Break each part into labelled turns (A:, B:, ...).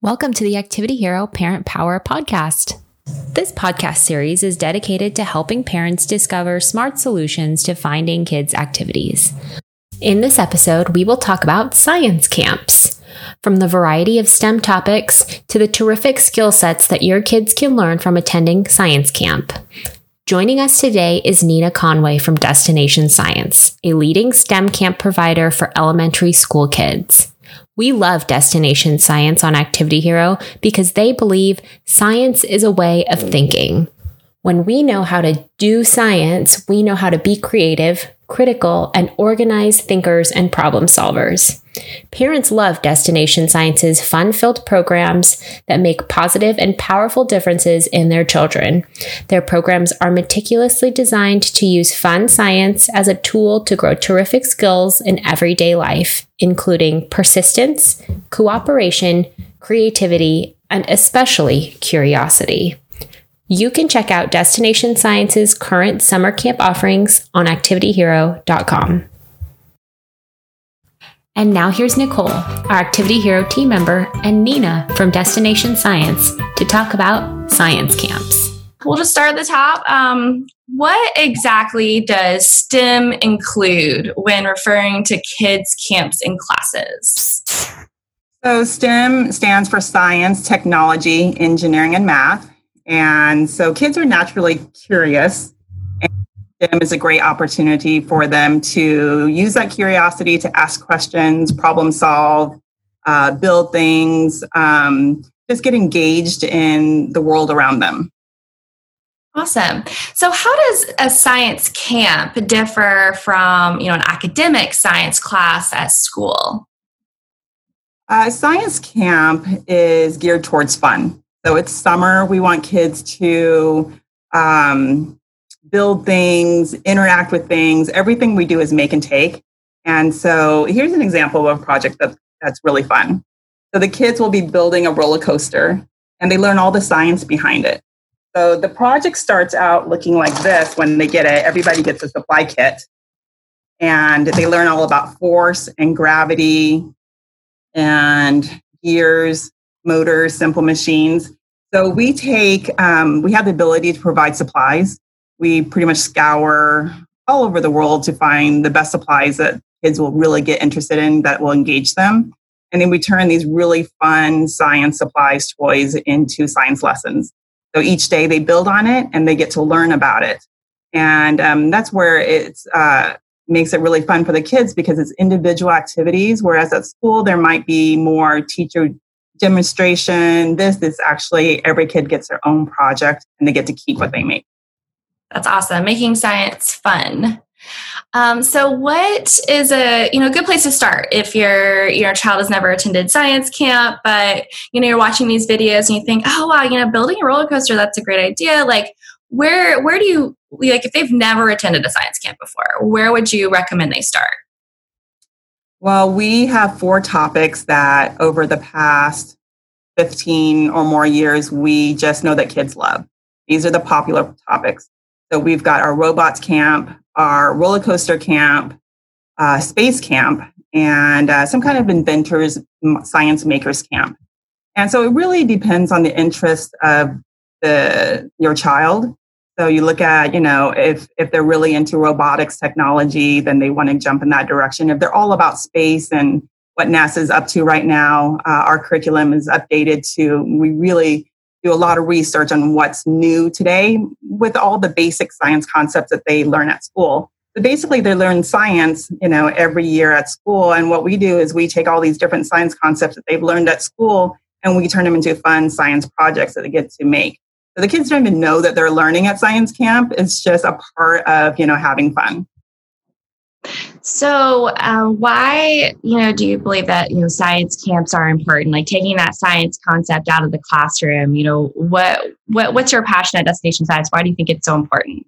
A: Welcome to the Activity Hero Parent Power Podcast. This podcast series is dedicated to helping parents discover smart solutions to finding kids' activities. In this episode, we will talk about science camps. From the variety of STEM topics to the terrific skill sets that your kids can learn from attending science camp. Joining us today is Nina Conway from Destination Science, a leading STEM camp provider for elementary school kids. We love Destination Science on Activity Hero because they believe science is a way of thinking. When we know how to do science, we know how to be creative, critical, and organized thinkers and problem solvers. Parents love Destination Science's fun filled programs that make positive and powerful differences in their children. Their programs are meticulously designed to use fun science as a tool to grow terrific skills in everyday life, including persistence, cooperation, creativity, and especially curiosity. You can check out Destination Science's current summer camp offerings on activityhero.com. And now here's Nicole, our Activity Hero team member, and Nina from Destination Science to talk about science camps.
B: We'll just start at the top. Um, what exactly does STEM include when referring to kids' camps and classes?
C: So, STEM stands for science, technology, engineering, and math. And so kids are naturally curious. STEM is a great opportunity for them to use that curiosity to ask questions, problem solve, uh, build things, um, just get engaged in the world around them.
B: Awesome. So how does a science camp differ from, you know, an academic science class at school?
C: Uh, science camp is geared towards fun. So it's summer. We want kids to um, build things, interact with things. Everything we do is make and take. And so here's an example of a project that, that's really fun. So the kids will be building a roller coaster and they learn all the science behind it. So the project starts out looking like this when they get it. Everybody gets a supply kit and they learn all about force and gravity and gears, motors, simple machines. So we take, um, we have the ability to provide supplies. We pretty much scour all over the world to find the best supplies that kids will really get interested in that will engage them. And then we turn these really fun science supplies toys into science lessons. So each day they build on it and they get to learn about it. And um, that's where it uh, makes it really fun for the kids because it's individual activities. Whereas at school, there might be more teacher demonstration. This is actually every kid gets their own project and they get to keep what they make.
B: That's awesome. Making science fun. Um, so what is a you know good place to start if your your child has never attended science camp but you know you're watching these videos and you think oh wow you know building a roller coaster that's a great idea like where where do you like if they've never attended a science camp before where would you recommend they start
C: well, we have four topics that over the past 15 or more years, we just know that kids love. These are the popular topics. So we've got our robots camp, our roller coaster camp, uh, space camp, and uh, some kind of inventors, science makers camp. And so it really depends on the interest of the your child so you look at, you know, if if they're really into robotics technology, then they want to jump in that direction. If they're all about space and what NASA's up to right now, uh, our curriculum is updated to. We really do a lot of research on what's new today with all the basic science concepts that they learn at school. So basically, they learn science, you know, every year at school. And what we do is we take all these different science concepts that they've learned at school and we turn them into fun science projects that they get to make the kids don't even know that they're learning at science camp. It's just a part of, you know, having fun.
B: So, uh, why, you know, do you believe that you know science camps are important? Like taking that science concept out of the classroom. You know, what what what's your passion at Destination Science? Why do you think it's so important?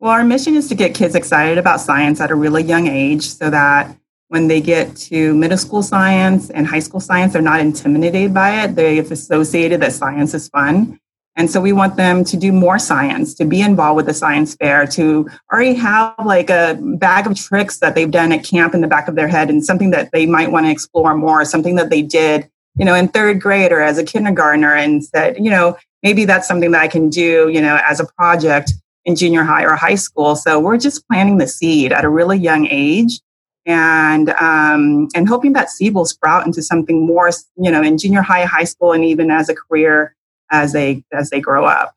C: Well, our mission is to get kids excited about science at a really young age, so that when they get to middle school science and high school science, they're not intimidated by it. They've associated that science is fun and so we want them to do more science, to be involved with the science fair, to already have like a bag of tricks that they've done at camp in the back of their head and something that they might want to explore more, something that they did you know, in third grade or as a kindergartner and said, you know, maybe that's something that I can do, you know, as a project in junior high or high school. So we're just planting the seed at a really young age and um, and hoping that seed will sprout into something more, you know, in junior high, high school, and even as a career as they as they grow up.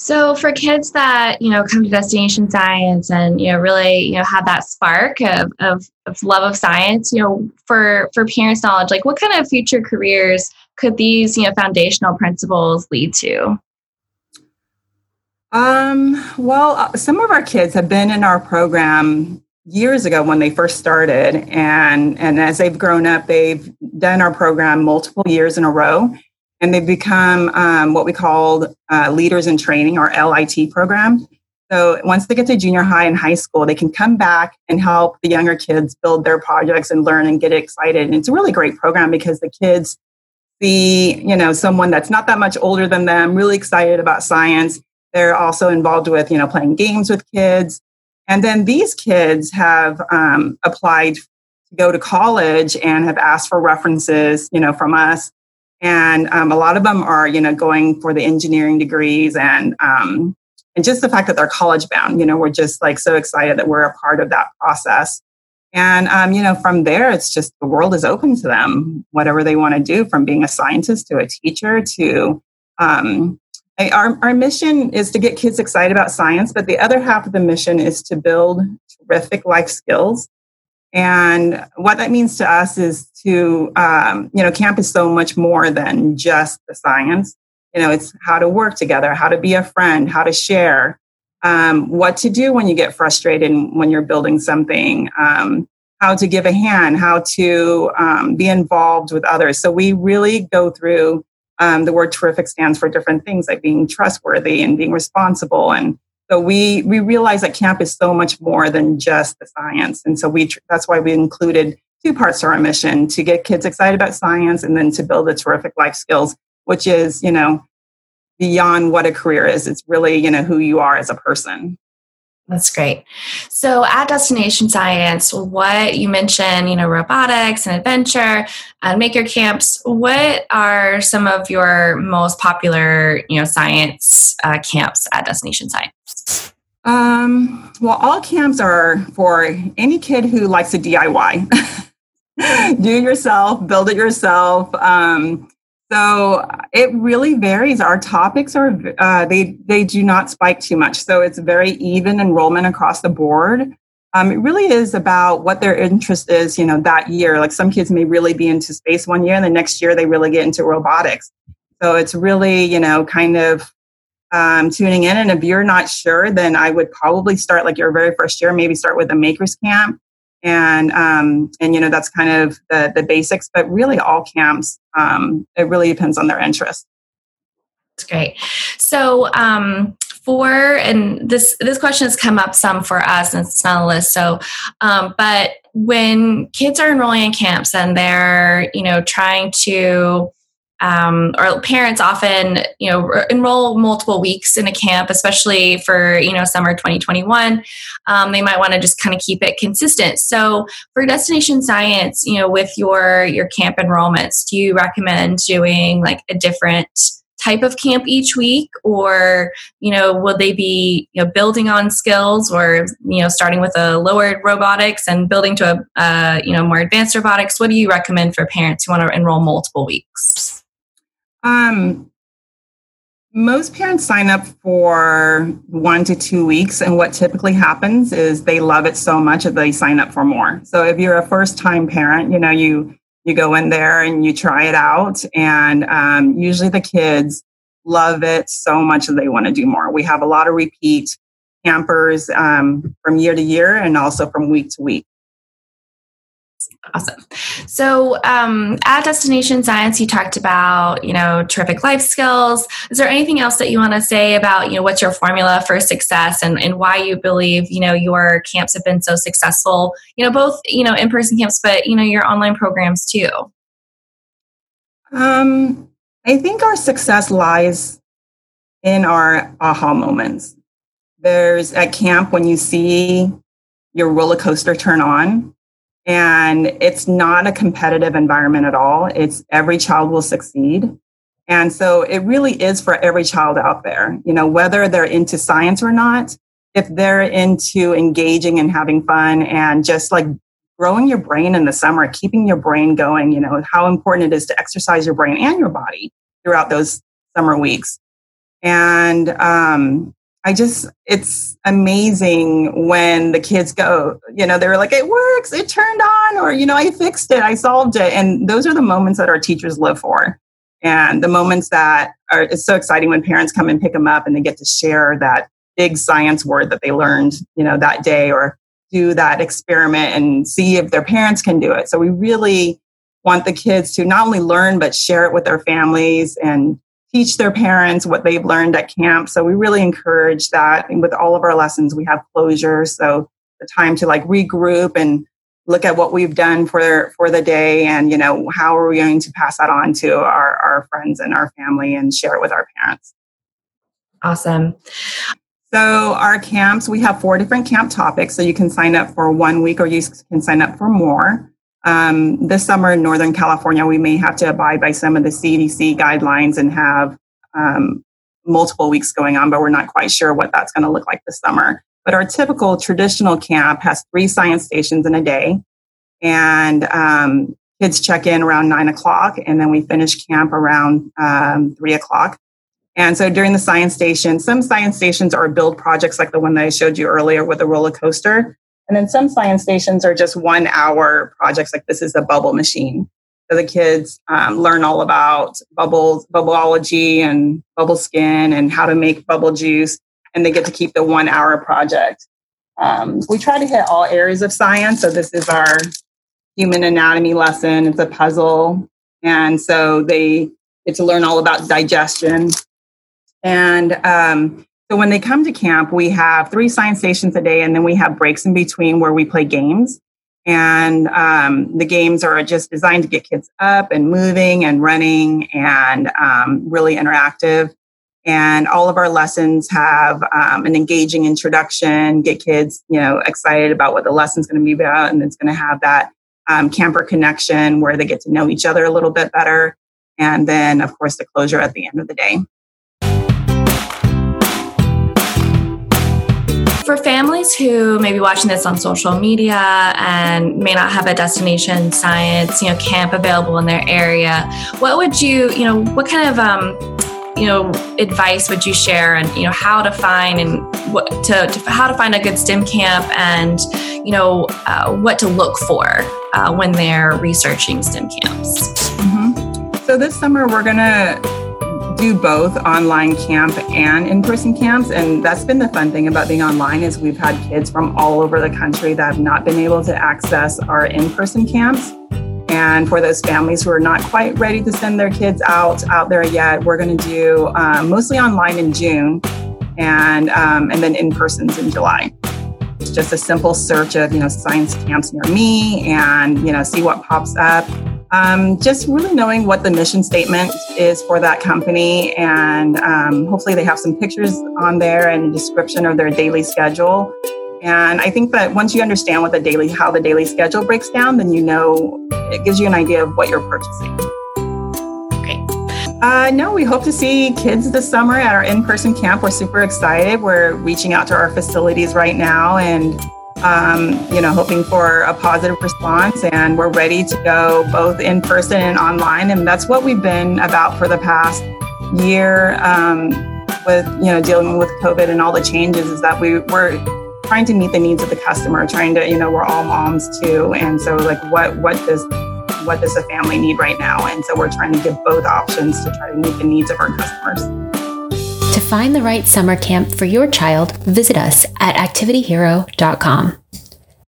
B: So for kids that you know come to Destination Science and you know really you know have that spark of, of, of love of science, you know for for parents' knowledge, like what kind of future careers could these you know foundational principles lead to?
C: Um, well, uh, some of our kids have been in our program years ago when they first started, and and as they've grown up, they've done our program multiple years in a row and they've become um, what we called uh, leaders in training or LIT program. So once they get to junior high and high school, they can come back and help the younger kids build their projects and learn and get excited. And it's a really great program because the kids see, you know, someone that's not that much older than them, really excited about science. They're also involved with, you know, playing games with kids. And then these kids have um, applied to go to college and have asked for references, you know, from us and um, a lot of them are you know going for the engineering degrees and um, and just the fact that they're college bound you know we're just like so excited that we're a part of that process. And um, you know from there it's just the world is open to them whatever they want to do from being a scientist to a teacher to um, our, our mission is to get kids excited about science but the other half of the mission is to build terrific life skills and what that means to us is to, um, you know, camp is so much more than just the science. You know, it's how to work together, how to be a friend, how to share, um, what to do when you get frustrated when you're building something, um, how to give a hand, how to um, be involved with others. So we really go through um, the word terrific stands for different things like being trustworthy and being responsible and so we we realize that camp is so much more than just the science, and so we that's why we included two parts to our mission to get kids excited about science and then to build the terrific life skills, which is you know beyond what a career is. It's really you know who you are as a person.
B: That's great. So at Destination Science, what you mentioned, you know, robotics and adventure and maker camps. What are some of your most popular, you know, science uh, camps at Destination Science?
C: Um, well, all camps are for any kid who likes to DIY. Do it yourself, build it yourself. Um, so it really varies. Our topics are uh, they they do not spike too much, so it's very even enrollment across the board. Um, it really is about what their interest is, you know, that year. Like some kids may really be into space one year, and the next year they really get into robotics. So it's really, you know, kind of um, tuning in. And if you're not sure, then I would probably start like your very first year, maybe start with a makers camp and um, and you know that's kind of the the basics but really all camps um, it really depends on their interest
B: that's great. So um, for and this this question has come up some for us and it's not the list so um, but when kids are enrolling in camps and they're you know trying to um, or parents often you know enroll multiple weeks in a camp especially for you know summer 2021 um, they might want to just kind of keep it consistent. So for destination science you know with your your camp enrollments do you recommend doing like a different type of camp each week? Or you know will they be you know building on skills or you know starting with a lower robotics and building to a uh, you know more advanced robotics? What do you recommend for parents who want to enroll multiple weeks
C: um, most parents sign up for one to two weeks, and what typically happens is they love it so much that they sign up for more. So if you're a first time parent, you know you you go in there and you try it out, and um, usually the kids love it so much that they want to do more. We have a lot of repeat campers um, from year to year, and also from week to week.
B: Awesome. So, um, at Destination Science, you talked about, you know, terrific life skills. Is there anything else that you want to say about, you know, what's your formula for success and, and why you believe, you know, your camps have been so successful, you know, both, you know, in person camps, but, you know, your online programs too?
C: Um, I think our success lies in our aha moments. There's at camp when you see your roller coaster turn on And it's not a competitive environment at all. It's every child will succeed. And so it really is for every child out there, you know, whether they're into science or not, if they're into engaging and having fun and just like growing your brain in the summer, keeping your brain going, you know, how important it is to exercise your brain and your body throughout those summer weeks. And um, I just, it's amazing when the kids go, you know, they're like, it works, it turned on, or, you know, I fixed it, I solved it. And those are the moments that our teachers live for. And the moments that are, it's so exciting when parents come and pick them up and they get to share that big science word that they learned, you know, that day or do that experiment and see if their parents can do it. So we really want the kids to not only learn, but share it with their families and teach their parents what they've learned at camp. So we really encourage that. And with all of our lessons, we have closure. So the time to like regroup and look at what we've done for for the day and you know how are we going to pass that on to our, our friends and our family and share it with our parents
B: awesome
C: so our camps we have four different camp topics so you can sign up for one week or you can sign up for more um, this summer in northern california we may have to abide by some of the cdc guidelines and have um, multiple weeks going on but we're not quite sure what that's going to look like this summer but our typical traditional camp has three science stations in a day. And um, kids check in around nine o'clock, and then we finish camp around um, three o'clock. And so during the science station, some science stations are build projects like the one that I showed you earlier with the roller coaster. And then some science stations are just one hour projects like this is a bubble machine. So the kids um, learn all about bubbles, bubbleology and bubble skin and how to make bubble juice and they get to keep the one hour project. Um, we try to hit all areas of science. So this is our human anatomy lesson. It's a puzzle. And so they get to learn all about digestion. And um, so when they come to camp, we have three science stations a day, and then we have breaks in between where we play games. And um, the games are just designed to get kids up and moving and running and um, really interactive. And all of our lessons have um, an engaging introduction, get kids, you know, excited about what the lesson's going to be about. And it's going to have that um, camper connection where they get to know each other a little bit better. And then, of course, the closure at the end of the day.
B: For families who may be watching this on social media and may not have a destination science, you know, camp available in their area, what would you, you know, what kind of um, you know advice would you share and you know how to find and what to, to how to find a good STEM camp and you know uh, what to look for uh, when they're researching STEM camps?
C: Mm-hmm. So this summer we're gonna do both online camp and in-person camps and that's been the fun thing about being online is we've had kids from all over the country that have not been able to access our in-person camps and for those families who are not quite ready to send their kids out out there yet, we're going to do um, mostly online in June, and um, and then in persons in July. It's just a simple search of you know science camps near me, and you know see what pops up. Um, just really knowing what the mission statement is for that company, and um, hopefully they have some pictures on there and a description of their daily schedule. And I think that once you understand what the daily, how the daily schedule breaks down, then you know it gives you an idea of what you're purchasing.
B: Great.
C: Uh, no, we hope to see kids this summer at our in-person camp. We're super excited. We're reaching out to our facilities right now and um, you know, hoping for a positive response. And we're ready to go both in person and online. And that's what we've been about for the past year um, with, you know, dealing with COVID and all the changes is that we, we're trying to meet the needs of the customer, trying to, you know, we're all moms too. And so like what what does what does a family need right now? And so we're trying to give both options to try to meet the needs of our customers.
A: Find the right summer camp for your child, visit us at activityhero.com.